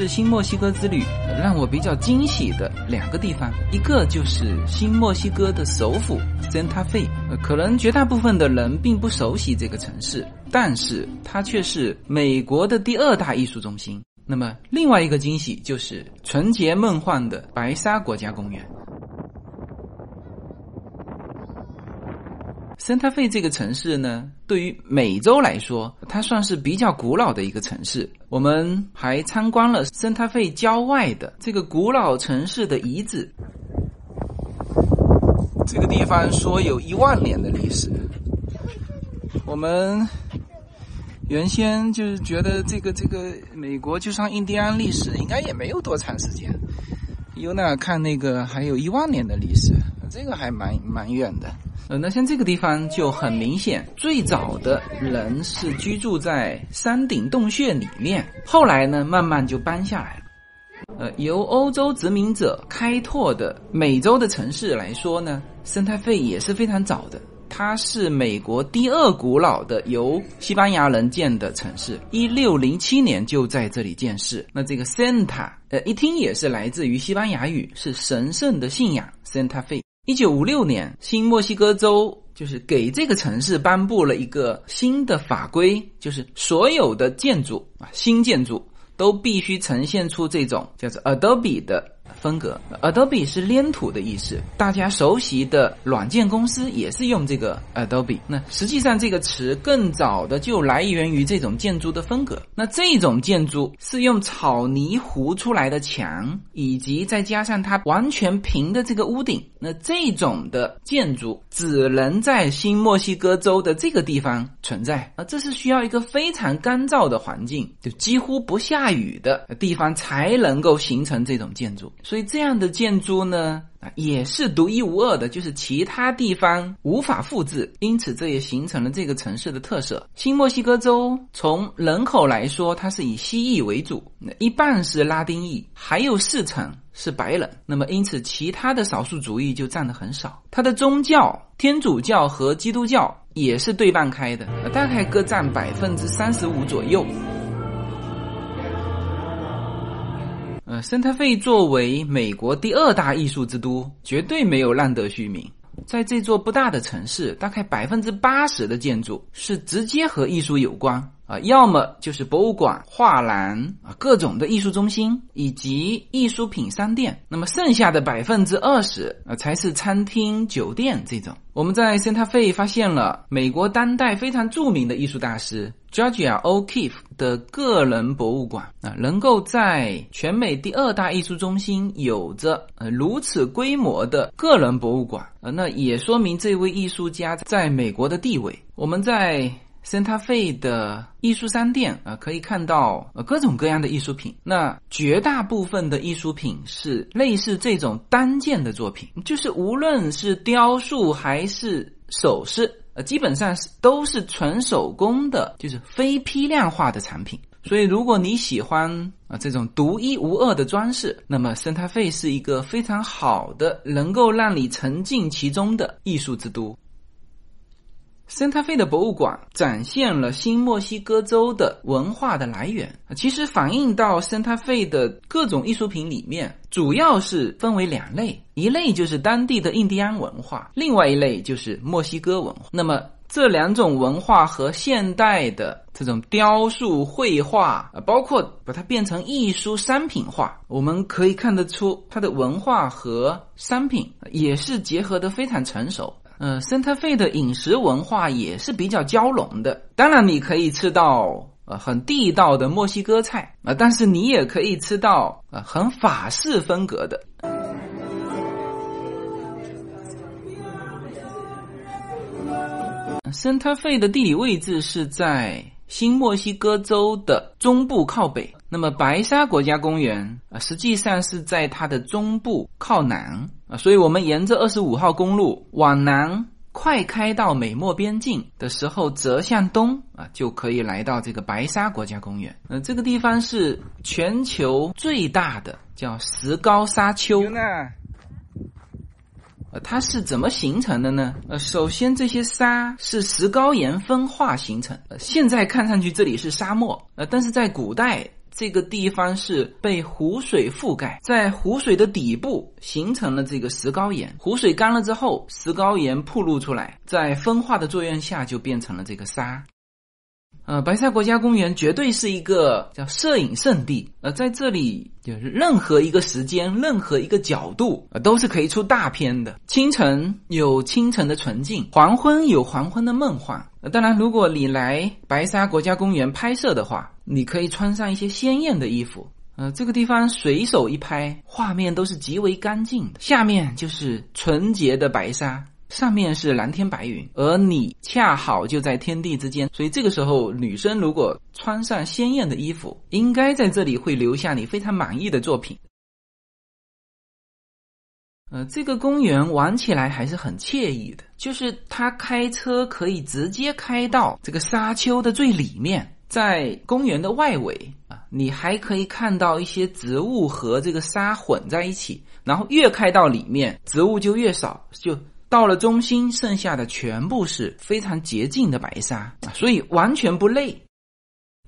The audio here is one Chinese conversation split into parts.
是新墨西哥之旅让我比较惊喜的两个地方，一个就是新墨西哥的首府 Santa Fe，可能绝大部分的人并不熟悉这个城市，但是它却是美国的第二大艺术中心。那么另外一个惊喜就是纯洁梦幻的白沙国家公园。圣塔费这个城市呢，对于美洲来说，它算是比较古老的一个城市。我们还参观了圣塔费郊外的这个古老城市的遗址。这个地方说有一万年的历史。我们原先就是觉得这个这个美国就像印第安历史，应该也没有多长时间。尤娜看那个还有一万年的历史，这个还蛮蛮远的。呃，那像这个地方就很明显，最早的人是居住在山顶洞穴里面，后来呢，慢慢就搬下来了。呃，由欧洲殖民者开拓的美洲的城市来说呢，生态费也是非常早的，它是美国第二古老的由西班牙人建的城市，一六零七年就在这里建市。那这个 Santa，呃，一听也是来自于西班牙语，是神圣的信仰 Santa Fe。一九五六年，新墨西哥州就是给这个城市颁布了一个新的法规，就是所有的建筑啊，新建筑都必须呈现出这种叫做 Adobe 的。风格，Adobe 是粘土的意思，大家熟悉的软件公司也是用这个 Adobe。那实际上这个词更早的就来源于这种建筑的风格。那这种建筑是用草泥糊出来的墙，以及再加上它完全平的这个屋顶。那这种的建筑只能在新墨西哥州的这个地方存在啊，这是需要一个非常干燥的环境，就几乎不下雨的地方才能够形成这种建筑。所以这样的建筑呢，也是独一无二的，就是其他地方无法复制，因此这也形成了这个城市的特色。新墨西哥州从人口来说，它是以西裔为主，一半是拉丁裔，还有四成是白人。那么因此，其他的少数族裔就占的很少。它的宗教，天主教和基督教也是对半开的，大概各占百分之三十五左右。呃，圣塔费作为美国第二大艺术之都，绝对没有浪得虚名。在这座不大的城市，大概百分之八十的建筑是直接和艺术有关啊，要么就是博物馆、画廊啊，各种的艺术中心以及艺术品商店。那么剩下的百分之二十啊，才是餐厅、酒店这种。我们在圣塔费发现了美国当代非常著名的艺术大师 Georgia O'Keeffe 的个人博物馆啊，能够在全美第二大艺术中心有着呃如此规模的个人博物馆啊，那也说明这位艺术家在美国的地位。我们在。圣塔费的艺术商店啊，可以看到呃各种各样的艺术品。那绝大部分的艺术品是类似这种单件的作品，就是无论是雕塑还是首饰，呃，基本上是都是纯手工的，就是非批量化的产品。所以，如果你喜欢啊这种独一无二的装饰，那么圣塔费是一个非常好的，能够让你沉浸其中的艺术之都。圣塔费的博物馆展现了新墨西哥州的文化的来源。其实反映到圣塔费的各种艺术品里面，主要是分为两类：一类就是当地的印第安文化，另外一类就是墨西哥文化。那么这两种文化和现代的这种雕塑、绘画，包括把它变成艺术商品化，我们可以看得出它的文化和商品也是结合的非常成熟。呃，圣特费的饮食文化也是比较交融的。当然，你可以吃到呃很地道的墨西哥菜啊，但是你也可以吃到呃很法式风格的。圣特费的地理位置是在新墨西哥州的中部靠北。那么白沙国家公园啊，实际上是在它的中部靠南啊，所以我们沿着二十五号公路往南快开到美墨边境的时候，折向东啊，就可以来到这个白沙国家公园。呃，这个地方是全球最大的叫石膏沙丘。呃，它是怎么形成的呢？呃，首先这些沙是石膏岩分化形成。呃，现在看上去这里是沙漠，呃，但是在古代这个地方是被湖水覆盖，在湖水的底部形成了这个石膏岩。湖水干了之后，石膏岩暴露出来，在风化的作用下就变成了这个沙。呃，白沙国家公园绝对是一个叫摄影圣地。呃，在这里就是任何一个时间、任何一个角度，呃，都是可以出大片的。清晨有清晨的纯净，黄昏有黄昏的梦幻。呃，当然，如果你来白沙国家公园拍摄的话，你可以穿上一些鲜艳的衣服。呃，这个地方随手一拍，画面都是极为干净的。下面就是纯洁的白沙。上面是蓝天白云，而你恰好就在天地之间，所以这个时候女生如果穿上鲜艳的衣服，应该在这里会留下你非常满意的作品。呃，这个公园玩起来还是很惬意的，就是它开车可以直接开到这个沙丘的最里面，在公园的外围啊，你还可以看到一些植物和这个沙混在一起，然后越开到里面，植物就越少，就。到了中心，剩下的全部是非常洁净的白沙，所以完全不累。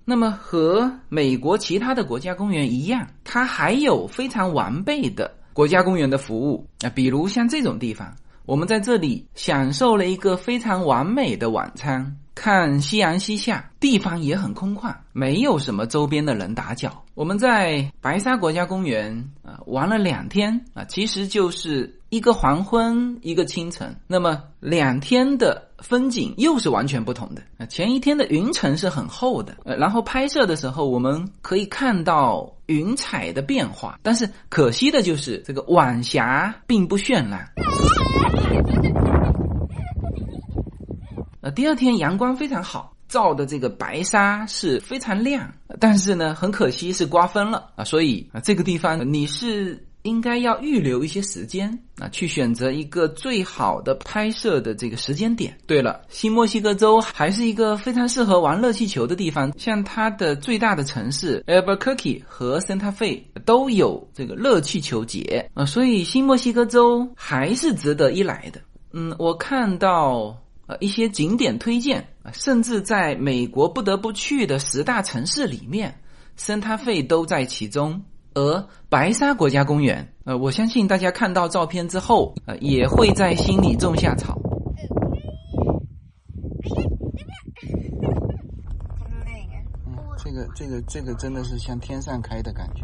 那么和美国其他的国家公园一样，它还有非常完备的国家公园的服务啊，比如像这种地方，我们在这里享受了一个非常完美的晚餐。看夕阳西下，地方也很空旷，没有什么周边的人打搅。我们在白沙国家公园啊玩了两天啊，其实就是一个黄昏，一个清晨。那么两天的风景又是完全不同的。前一天的云层是很厚的，呃，然后拍摄的时候我们可以看到云彩的变化，但是可惜的就是这个晚霞并不绚烂。呃，第二天阳光非常好，照的这个白沙是非常亮，但是呢，很可惜是刮风了啊，所以啊，这个地方你是应该要预留一些时间啊，去选择一个最好的拍摄的这个时间点。对了，新墨西哥州还是一个非常适合玩热气球的地方，像它的最大的城市 Albuquerque 和 Santa Fe 都有这个热气球节啊，所以新墨西哥州还是值得一来的。嗯，我看到。呃，一些景点推荐啊，甚至在美国不得不去的十大城市里面，圣塔费都在其中。而白沙国家公园，呃，我相信大家看到照片之后，呃，也会在心里种下草。嗯，这个这个这个真的是像天上开的感觉。